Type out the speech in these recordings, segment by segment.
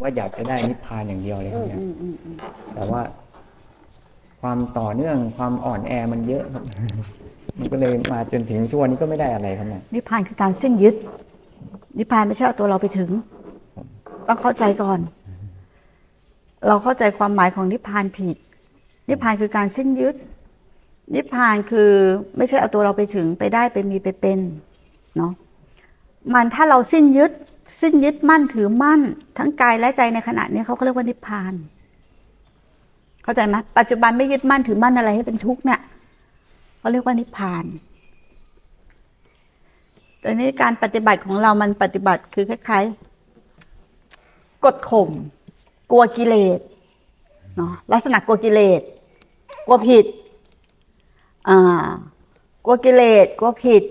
ว่าอยากจะได้นิพพานอย่างเดียวเลยครับเนี่ยอืมอืมอืมแต่ว่า ความต่อเนื่องความอ่อนแอมันเยอะครับ มันก็เลยมาจนถึงช่วงนี้ก็ไม่ได้อะไรครับเนี่ยนิพพานคือการสิ้นยึด นิพพานไม่ใช่เอาตัวเราไปถึง ต้องเข้าใจก่อน เราเข้าใจความหมายของนิพพานผิด นิพพานคือการสิ้นยึด นิพพานคือไม่ใช่เอาตัวเราไปถึงไปได้ไปมีไปเป็นเนาะมันถ้าเราสิ้นยึด สิ้นยึดมั่นถือมั่น ทั้งกายและใจในขณะนี้เขาก็เรียกว่านิพพาน เข้าใจไหมปัจจุบันไม่ยึดมั่นถือมั่นอะไรให้เป็นทุกข์เนี่ยเขาเรียกว่านิพพานแต่นี้การปฏิบัติของเรามันปฏิบัติคือคล้ายๆกดข่มกลัวกิเลสเนาะลักษณะกลัวกิเลสกลัวผิดอ่ากลัวกิเลสกลัวผิด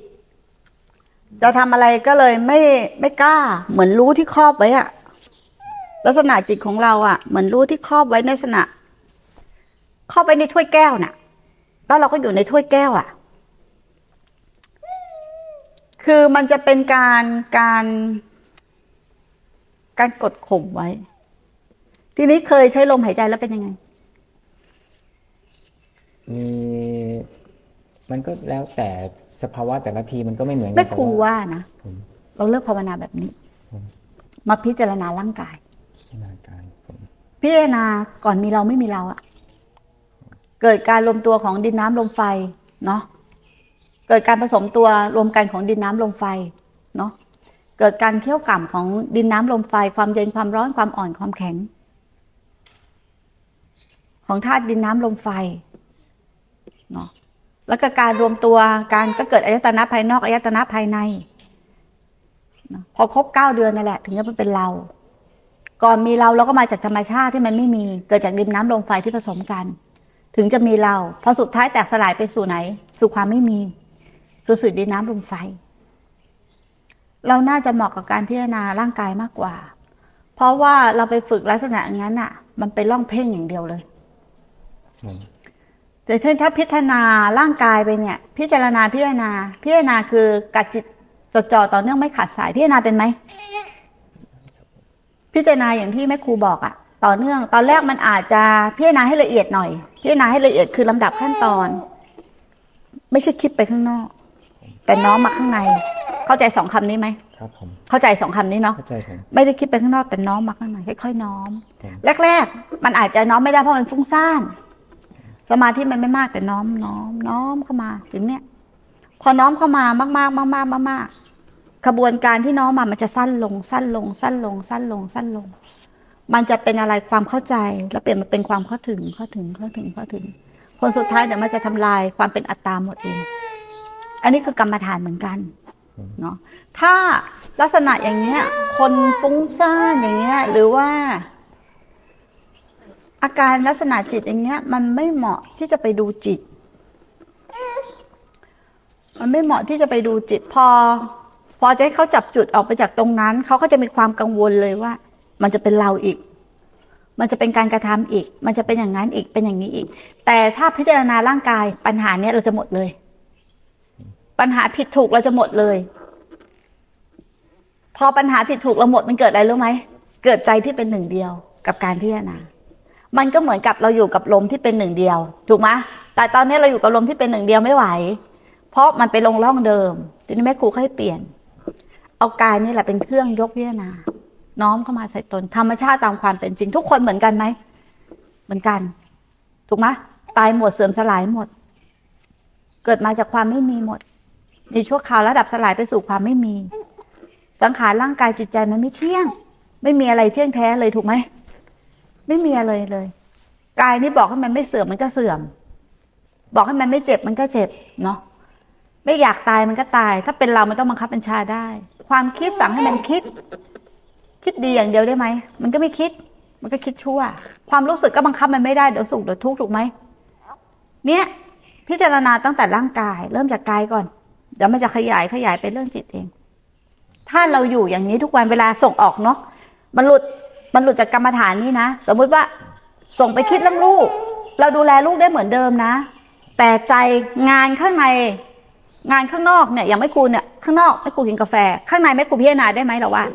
จะทำอะไรก็เลยไม่ไม่กล้า เหมือนรู้ที่ครอบไว้อะลักษณะจิตของเราอะเหมือนรู้ที่ครอบไว้ในลักษณะครอบไว้ในถ้วยแก้วน่ะ แล้วเราก็อยู่ในถ้วยแก้วอะคือมันจะเป็นการการการกดข่มไว้ ทีนี้เคยใช้ลมหายใจแล้วเป็นยังไงมี มันก็แล้วแต่สภาวะแต่ละทีมันก็ไม่เหมือนกัไม่แต่ครูว่านะผมเราเลือกภาวนาแบบนี้ผมมาพิจารณาร่างกายจินตนาการผมพิจารณาก่อนมีเราไม่มีเราอะเกิดการรวมตัวของดินน้ำลมไฟเนาะเกิดการผสมตัวรวมกันของดินน้ำลมไฟเนาะเกิดการเคี่ยวกล่ำของดินน้ำลมไฟ ความเย็นความร้อนความอ่อนความแข็ง ของธาตุดินน้ำลมไฟเนาะ แล้วก็การรวมตัวการก็เกิดอายตนะภายนอกอายตนะภายใน พอครบเก้าเดือนนั่นแหละ ถึงจะเป็นเรา ก่อนมีเราเราก็มาจากธรรมชาติที่มันไม่มีเกิดจากดินน้ำลมไฟที่ผสมกัน ถึงจะมีเราพอสุดท้ายแตกสลายไปสู่ไหน สู่ความไม่มีคือสู่ดินน้ำลมไฟ เราน่าจะเหมาะกับการพิจารณาร่างกายมากกว่า เพราะว่าเราไปฝึกลักษณะอย่างนั้นอะ มันเป็นร่องเพ่งอย่างเดียวเลย แต่ถ้าพิจารณาร่างกายไปเนี่ย พิจารณาพิจารณา พิจารณาคือกัดจิตจดจ่อต่อเนื่องไม่ขาดสายพิจารณาเป็นไหมพิจารณาอย่างที่แม่ครูบอกอะต่อเนื่องตอนแรกมันอาจจะพิจารณาให้ละเอียดหน่อย พิจารณาให้ละเอียดคือลำดับขั้นตอน ไม่ใช่คิดไปข้างนอก แต่น้อมมาข้างใน เข้าใจสองคำนี้ไหมครับผมเข้าใจสองคำนี้เนาะเข้าใจผมไม่ได้คิดไปข้างนอกแต่น้อมมาข้างในค่อยๆน้อมผมแรกๆมันอาจจะน้อมไม่ได้เพราะมันฟุ้งซ่าน สมาธิมันไม่มากแต่น้อมน้อมน้อมเข้ามาถึงเนี้ยพอน้อมเข้ามามากๆมากมากมากขบวนการที่น้อมมามันจะสั้นลง สั้นลง สั้นลง สั้นลง สั้นลง มันจะเป็นอะไรความเข้าใจ แล้วเปลี่ยนมาเป็นความเข้าถึงเข้าถึงเข้าถึงเข้าถึงผลสุดท้ายเดี๋ยวมันจะทำลายความเป็นอัตตาหมดเอง อันนี้คือกรรมฐานเหมือนกันเนาะถ้าลักษณะอย่างเงี้ย คนฟุ้งซ่านอย่างเงี้ย หรือว่า อาการลักษณะจิตอย่างเงี้ย มันไม่เหมาะที่จะไปดูจิต มันไม่เหมาะที่จะไปดูจิต พอ พอจะให้เขาจับจุดออกไปจากตรงนั้น เขาก็จะมีความกังวลเลยว่า มันจะเป็นเราอีก มันจะเป็นการกระทำอีก มันจะเป็นอย่างนั้นอีกเป็นอย่างนี้อีก แต่ถ้าพิจารณาร่างกายปัญหาเนี้ยเราจะหมดเลย ปัญหาผิดถูกเราจะหมดเลย พอปัญหาผิดถูกเราหมดมันเกิดอะไรรู้ไหมเกิดใจที่เป็นหนึ่งเดียวกับการพิจารณา มันก็เหมือนกับเราอยู่กับลมที่เป็นหนึ่งเดียว ถูกไหมแต่ตอนนี้เราอยู่กับลมที่เป็นหนึ่งเดียวไม่ไหว เพราะมันไปลงร่องเดิม ทีนี้แม่ครูก็ให้เปลี่ยน เอากายนี่แหละเป็นเครื่องยกพิจารณา น้อมเข้ามาใส่ตน ธรรมชาติตามความเป็นจริง ทุกคนเหมือนกันไหม เหมือนกัน ถูกไหมตายหมดเสื่อมสลายหมด เกิดมาจากความไม่มีหมด มีชั่วคราวระดับสลายไปสู่ความไม่มี สังขารร่างกายจิตใจมันไม่เที่ยง ไม่มีอะไรเที่ยงแท้เลยถูกไหม ไม่มีอะไรเลย กายนี่บอกให้มันไม่เสื่อมมันก็เสื่อม บอกให้มันไม่เจ็บมันก็เจ็บเนาะไม่อยากตายมันก็ตาย ถ้าเป็นเรามันต้องบังคับบัญชาได้ ความคิดสั่งให้มันคิด คิดดีอย่างเดียวได้ไหมมันก็ไม่คิด มันก็คิดชั่ว ความรู้สึกก็บังคับมันไม่ได้เดี๋ยวสุขเดี๋ยวทุกข์ถูกไหมเนี่ยพิจารณาตั้งแต่ร่างกาย เริ่มจากกายก่อน เดี๋ยวมันจะขยายขยายไปเรื่องจิตเอง ถ้าเราอยู่อย่างนี้ทุกวันเวลาส่งออกเนาะมันหลุด มันหลุดจากกรรมฐานนี้นะ สมมุติว่าส่งไปคิดเรื่องลูก เราดูแลลูกได้เหมือนเดิมนะ แต่ใจงานข้างในงานข้างนอกเนี่ยอย่างไม่ครูเนี่ยข้างนอกไม่ครูกินกาแฟ ข้างในไม่ครูพิจารณาได้ไหมเราว่า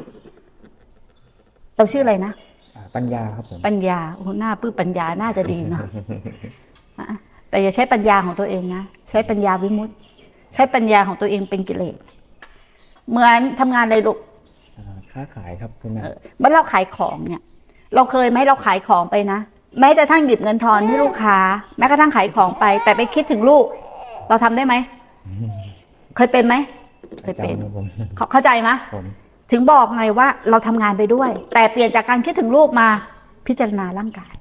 เราชื่ออะไรนะอ่าปัญญาครับผมปัญญาโอ้โหหน้าปื้ปัญญาน่าจะดีเนาะอะแต่อย่าใช้ปัญญาของตัวเองนะใช้ปัญญาวิมุตติใช้ปัญญาของตัวเองเป็นกิเลสเหมือนทำงานอะไรลูกอ่า ค้าขายครับคุณแม่เออเมื่อเราขายของเนี่ย เราเคยไหมเราขายของไปนะแม้จะทั้งหยิบเงินทอนให้ลูกค้า แม้กระทั่งขายของไป แต่ไปคิดถึงลูก เราทำได้ไหมเคยเป็นไหมเคยเป็นจำครับผมเข้าเข้าใจไหมผมถึงบอกไงว่าเราทำงานไปด้วย แต่เปลี่ยนจากการคิดถึงลูกมาพิจารณาร่างกาย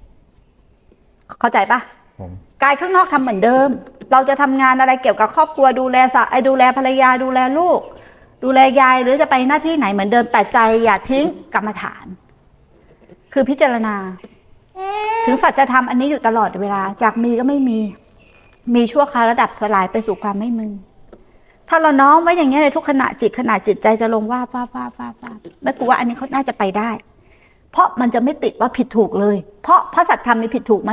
เข้าใจปะผมกายข้างนอกทำเหมือนเดิม เราจะทำงานอะไรเกี่ยวกับครอบครัวดูแลสะไอ้ดูแลภรรยาดูแลลูก ดูแลยายหรือจะไปหน้าที่ไหนเหมือนเดิมแต่ใจอย่าทิ้งกรรมฐาน คือพิจารณา ถึงสัจธรรมอันนี้อยู่ตลอดเวลา จากมีก็ไม่มี มีชั่วคราวระดับสลายไปสู่ความไม่มึง ถ้าเราน้อมไว้อย่างเงี้ในทุกขณะจิตขณะจิตใจจะลงว่าว่าว่าว่าว่าแม่กูว่าอันนี้เขาน่าจะไปได้ เพราะมันจะไม่ติดว่าผิดถูกเลย เพราะพระสัจธรรมมีผิดถูกไหม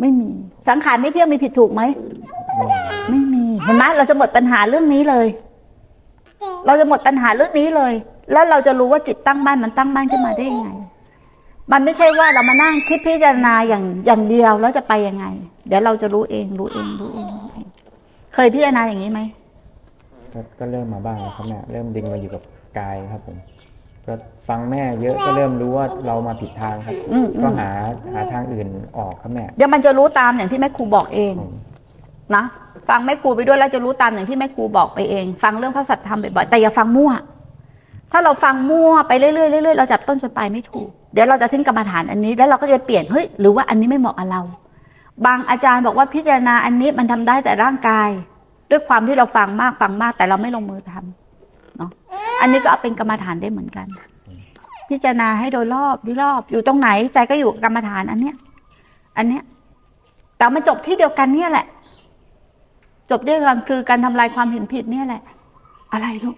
ไม่มีสังขารไม่เที่ยงมีผิดถูกไหมไม่มีเห็นไหมเราจะหมดปัญหาเรื่องนี้เลย เราจะหมดปัญหาเรื่องนี้เลย แล้วเราจะรู้ว่าจิตตั้งมั่นมันตั้งมั่นขึ้นมาได้ยังไง มันไม่ใช่ว่าเรามานั่งคิดพิจารณาอย่างอย่างเดียวแล้วจะไปยังไง เดี๋ยวเราจะรู้เองรู้เองรู้เองรู้เองเคยพิจารณาอย่างนี้ไหมก็ก็เริ่มมาบ้างแล้วครับแม่เริ่มดึงมาอยู่กับกายครับผมก็ฟังแม่เยอะก็เริ่มรู้ว่าเรามาผิดทางครับอืมอืมก็หาหาทางอื่นออกครับแม่เดี๋ยวมันจะรู้ตามอย่างที่แม่ครูบอกเองผม นะฟังแม่ครูไปด้วยแล้วจะรู้ตามอย่างที่แม่ครูบอกไปเอง ฟังเรื่องพระสัทธรรมบ่อยๆแต่อย่าฟังมั่ว ถ้าเราฟังมั่วไปเรื่อยๆเรื่อยๆเราจับต้นจนปลายไม่ถูก เดี๋ยวเราจะทิ้งกรรมฐานอันนี้แล้วเราก็จะไปเปลี่ยนเฮ้ยหรือว่าอันนี้ไม่เหมาะกับเรา บางอาจารย์บอกว่าพิจารณาอันนี้มันทำได้แต่ร่างกาย ด้วยความที่เราฟังมากฟังมากแต่เราไม่ลงมือทำเนาะอันนี้ก็เอาเป็นกรรมฐานได้เหมือนกัน พิจารณาให้โดยรอบดยรอบอยู่ตรงไหนใจก็อยู่กรรมฐานอันเนี้ยอันเนี้ยแต่มันจบที่เดียวกันเนี่ยแหละ จบด้วยกันคือการทำลายความเห็นผิดเนี่ยแหละ อะไรลูก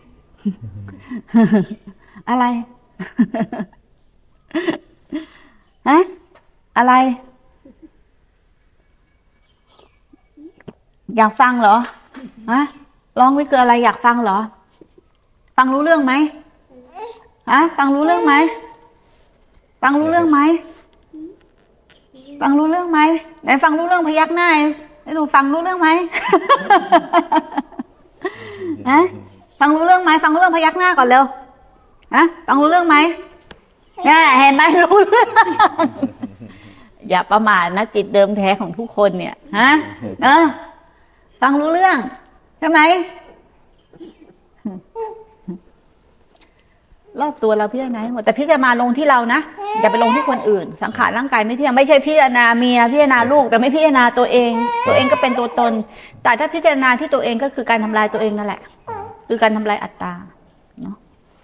อะไรฮะอะไร อยากฟังเหรอฮะร้องไม่คืออะไรอยากฟังเหรอ ฟังรู้เรื่องไหมฮะฟังรู้เรื่องไหมฟังรู้เรื่องไหมฟังรู้เรื่องไหมไหนฟังรู้เรื่องพยักหน้า ให้หนูฟังรู้เรื่องไหมฮะฟังรู้เรื่องไหมฟังรู้เรื่องพยักหน้าก่อนเร็วฮะฟังรู้เรื่องไหมเนี่ยเห็นไหมรู้เรื่องอย่าประมาทนะจิตเดิมแท้ของทุกคนเนี่ยฮะเออฟังรู้เรื่องใช่ไหม รอบตัวเราพิจารณาให้หมดแต่พิจารณาลงที่เรานะอย่าไปลงที่คนอื่น สังขารร่างกายไม่เที่ยงไม่ใช่พิจารณาเมียพิจารณาลูกแต่ไม่พิจารณาตัวเอง ตัวเองก็เป็นตัวตน แต่ถ้าพิจารณาที่ตัวเองก็คือการทำลายตัวเองนั่นแหละ คือการทำลายอัตตา